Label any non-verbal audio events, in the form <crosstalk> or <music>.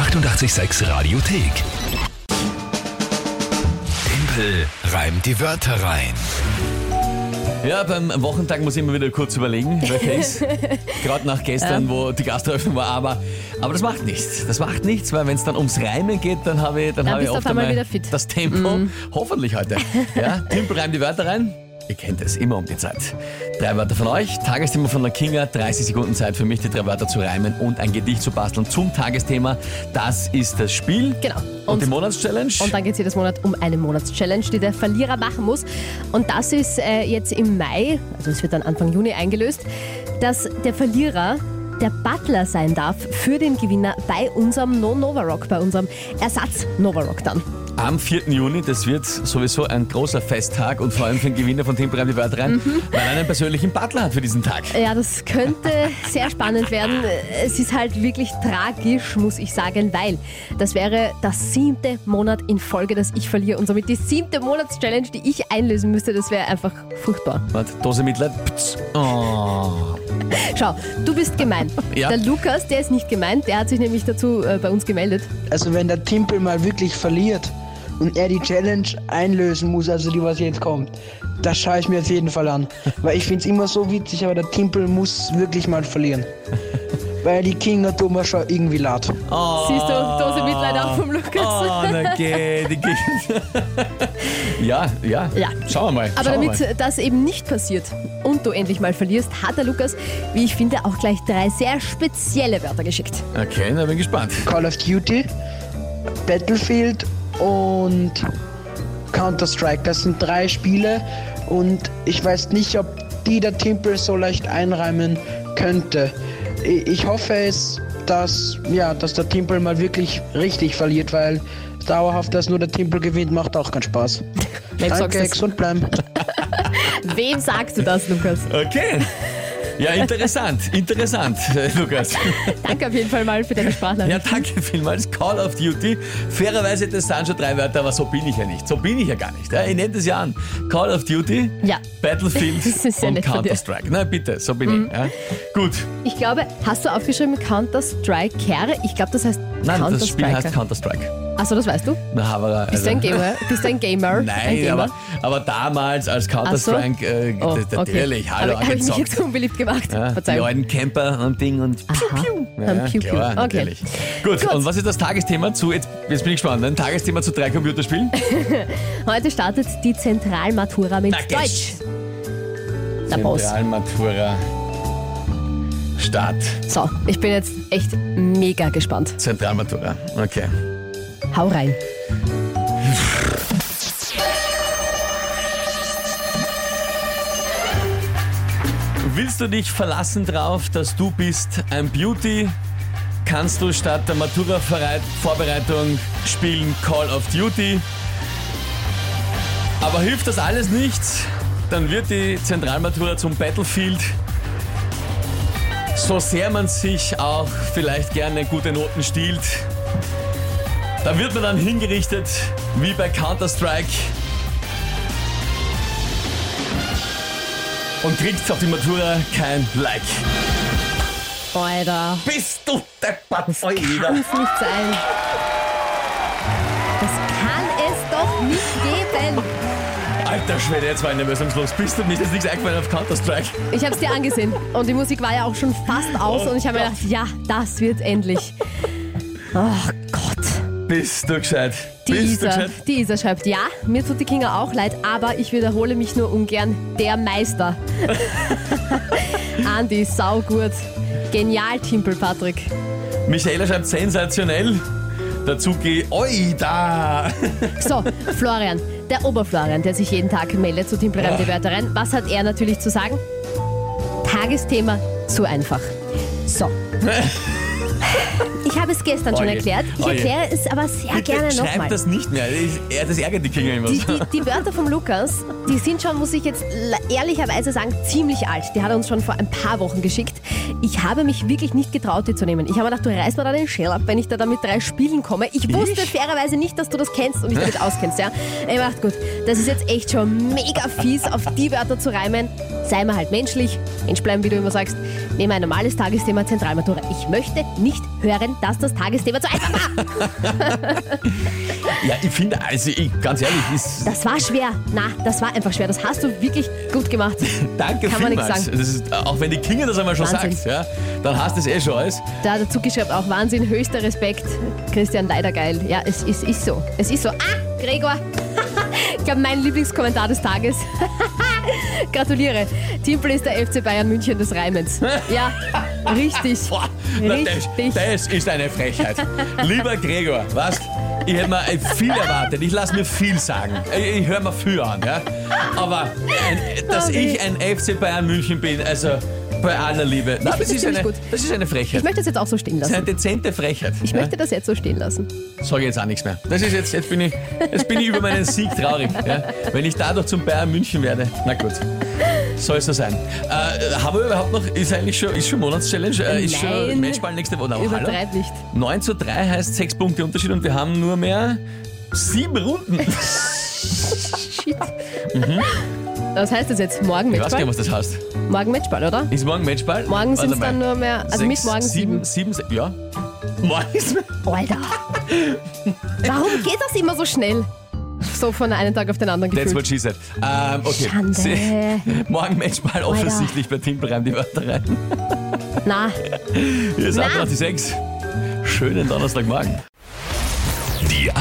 886 Radiothek. Tempel reimt die Wörter rein. Ja, beim Wochentag muss ich immer wieder kurz überlegen, welcher ist. <laughs> Gerade nach gestern, wo die Gasteröffnung war. Aber, aber das macht nichts. Das macht nichts, weil wenn es dann ums Reimen geht, dann habe ich, dann Dann habe ich bist du oft auf einmal einmal wieder fit. Mhm. das Tempo. Hoffentlich heute. Ja, Timpel reimt die Wörter rein. Ihr kennt es, immer um die Zeit. Drei Wörter von euch, Tagesthema von der Kinga, 30 Sekunden Zeit für mich, die drei Wörter zu reimen und ein Gedicht zu basteln zum Tagesthema. Das ist das Spiel. Genau. Und, Und- die Monatschallenge. Und dann geht es jedes Monat um eine Monatschallenge, die der Verlierer machen muss. Und das ist äh, jetzt im Mai, also es wird dann Anfang Juni eingelöst, dass der Verlierer der Butler sein darf für den Gewinner bei unserem No Nova Rock, bei unserem Ersatz Nova Rock dann. Am 4. Juni, das wird sowieso ein großer Festtag und vor allem für den Gewinner von Tempel die Wörter rein, Mhm. weil er einen persönlichen Butler hat für diesen Tag. Ja, das könnte sehr spannend werden. Es ist halt wirklich tragisch, muss ich sagen, weil das wäre das siebte Monat in Folge, dass ich verliere und somit die siebte Monatschallenge, die ich einlösen müsste, das wäre einfach furchtbar. Warte, Dose Mitleid. Ptz. Oh. Schau, du bist gemein. <laughs> Ja. Der Lukas, der ist nicht gemein, der hat sich nämlich dazu äh, bei uns gemeldet. Also wenn der Timpel mal wirklich verliert und er die Challenge einlösen muss, also die, was jetzt kommt, das schaue ich mir auf jeden Fall an. Weil ich finde es immer so witzig, aber der Timpel muss wirklich mal verlieren. <laughs> Weil die Kinga Thomas schon irgendwie laut. Oh. Siehst du, Dose Mitleid auch vom Lukas. Oh, na geh, die geht. <laughs> ja, ja, Ja. Schauen wir mal. Aber damit das eben nicht passiert und du endlich mal verlierst, hat der Lukas, wie ich finde, auch gleich drei sehr spezielle Wörter geschickt. mal. Okay, na bin gespannt. Call of Duty, Battlefield und Counter-Strike. Das sind drei Spiele und ich weiß nicht, ob die der Timpel so leicht einreimen könnte. Ich hoffe es, dass, ja, dass der Timpel mal wirklich richtig verliert, weil dauerhaft, dass nur der Timpel gewinnt, macht auch keinen Spaß. <laughs> Wem sagst Danke, gesund bleiben. <laughs> Wem sagst du das, Lukas? Okay. Ja, interessant, interessant, äh, Lukas. <laughs> Danke auf jeden Fall mal für deine Sprachnachricht. Ja, danke vielmals. Call of Duty. Fairerweise, das sind schon drei Wörter, aber so bin ich ja nicht. So bin ich ja gar nicht. Ja, ich nenne das ja an. Call of Duty, Ja. Battlefield <laughs> Das ist ja und. Mhm. Counter-Strike. Na bitte, so bin ich. Ja. Gut. Ich glaube, hast du aufgeschrieben Counter-Strike? Ich glaube, das heißt Nein, das Spiel heißt Counter-Strike. Achso, das weißt du? Na, aber, Bist du ein Gamer? Bist du ein Gamer? <laughs> ein Nein, Gamer? aber, aber damals als Counter-Strike, äh, Oh, okay. natürlich, hallo, Habe hab ich mich jetzt unbeliebt gemacht? Ja, die Verzeihung. alten Camper und Ding und Aha, Piu, Piu. klar, Okay. natürlich. Gut, Gut. und was ist das Tagesthema zu, jetzt, jetzt bin ich gespannt, ein Tagesthema zu drei Computerspielen? <laughs> Heute startet die Zentralmatura mit Na, Deutsch. Der Boss. Zentralmatura. Start. So, ich bin jetzt echt mega gespannt. Zentralmatura, okay. Hau rein. Willst du dich verlassen drauf, dass du bist ein Beauty? Kannst du statt der Matura-Vorbereitung spielen Call of Duty? Aber hilft das alles nichts? Dann wird die Zentralmatura zum Battlefield. So sehr man sich auch vielleicht gerne gute Noten stiehlt, da wird man dann hingerichtet wie bei Counter-Strike und kriegt auf die Matura kein Like. Alter. Bist du deppert, Kann Alter. es nicht sein. Das kann es doch nicht geben. Alter Schwede, jetzt war ich nervös am Schluss. Bist du mir ist jetzt nichts eingefallen auf Counter-Strike? Ich habe es dir angesehen und die Musik war ja auch schon fast aus Oh und ich habe mir Gott. gedacht, ja, das wird endlich. Oh Gott. Bist du gescheit? Die Bist du Isa, gescheit? die Isa schreibt, ja, mir tut die Kinga auch leid, aber ich wiederhole mich nur ungern. Der Meister. <laughs> Andi, saugut. Genial, Timpel, Patrick. Michaela schreibt sensationell. Dazu geh. Oi, da! <laughs> So, Florian, der Oberflorian, der sich jeden Tag meldet zu Timpel reimt die Wörter rein. Was hat er natürlich zu sagen? Tagesthema zu einfach. So. <laughs> Ich habe es gestern schon Oje, erklärt. Ich oje. erkläre es aber sehr Bitte gerne schreib nochmal. das nicht mehr. Ich- Das ärgert die Kinder immer Die, so. die, die Wörter vom Lukas, die sind schon, muss ich jetzt ehrlicherweise sagen, ziemlich alt. Die hat er uns schon vor ein paar Wochen geschickt. Ich habe mich wirklich nicht getraut, die zu nehmen. Ich habe mir gedacht, du reißt mir da den Schäl ab, wenn ich da, mit drei Spielen komme. Ich wusste Ich? fairerweise nicht, dass du das kennst und dich damit auskennst. Ja? Ich habe gedacht, gut, das ist jetzt echt schon mega fies, auf die Wörter zu reimen. Sei mal halt menschlich, Mensch bleiben, wie du immer sagst, nehme ein normales Tagesthema Zentralmatura. Ich möchte nicht hören, dass das Tagesthema zu einfach war. <laughs> Ja, ich finde, also ich, ganz ehrlich, ist, Das war schwer. Na, das war einfach schwer. Das hast du wirklich gut gemacht. <laughs> danke Kann man nichts sagen. Das ist, auch wenn die Kinga das einmal schon Wahnsinn. sagt, ja, dann hast du es eh schon alles. Da hat er zugeschrieben, auch Wahnsinn, höchster Respekt. Christian, leider geil. Ja, es, es ist so. Es ist so. Ah, Gregor. <laughs> ich glaube, mein Lieblingskommentar des Tages. Gratuliere. Timpel ist der FC Bayern München des Reimens. Ja, richtig. <laughs> Boah, na, das, Richtig. das ist eine Frechheit. Lieber Gregor, was? Ich hätte mir äh, viel erwartet. Ich lasse mir viel sagen. Ich, ich höre mir viel an, ja. Aber ein, dass Oh, ich ein FC Bayern München bin, also bei aller Liebe. Nein, das, ist eine, gut. das ist eine Ich Frechheit. möchte das jetzt auch so stehen Das ist lassen. eine dezente Frechheit. Ich möchte das jetzt so stehen lassen. Sage jetzt auch nichts mehr. Das ist jetzt, jetzt bin ich, jetzt bin ich über meinen Sieg traurig. Ja? Wenn ich dadurch zum Bayern München werde. Na gut. Soll so sein. Äh, haben wir überhaupt noch, ist eigentlich schon, ist schon Monatschallenge? Äh, ist schon Nein. Matchball nächste Woche? Aber hallo? Übertreib nicht. 9 zu 3 heißt 6 Punkte Unterschied und wir haben nur mehr sieben Runden. <laughs> Shit. Was heißt das jetzt? Morgen Mhm. Ich weiß gar Matchball? nicht, was das heißt. Morgen Matchball, oder? Ist morgen Matchball? Morgen sind es dann nur mehr, also Sechs, mit morgen sieben. sieben. Sieben, se- ja. Morgen ist Alter. Warum geht das immer so schnell? So von einem Tag auf den anderen That's what gefühlt. she said. Ähm, okay. Schande. <laughs> Morgen Matchball offensichtlich bei Timpelreim die Wörter rein. Na, Hier ist Na. 886. Schönen Donnerstagmorgen.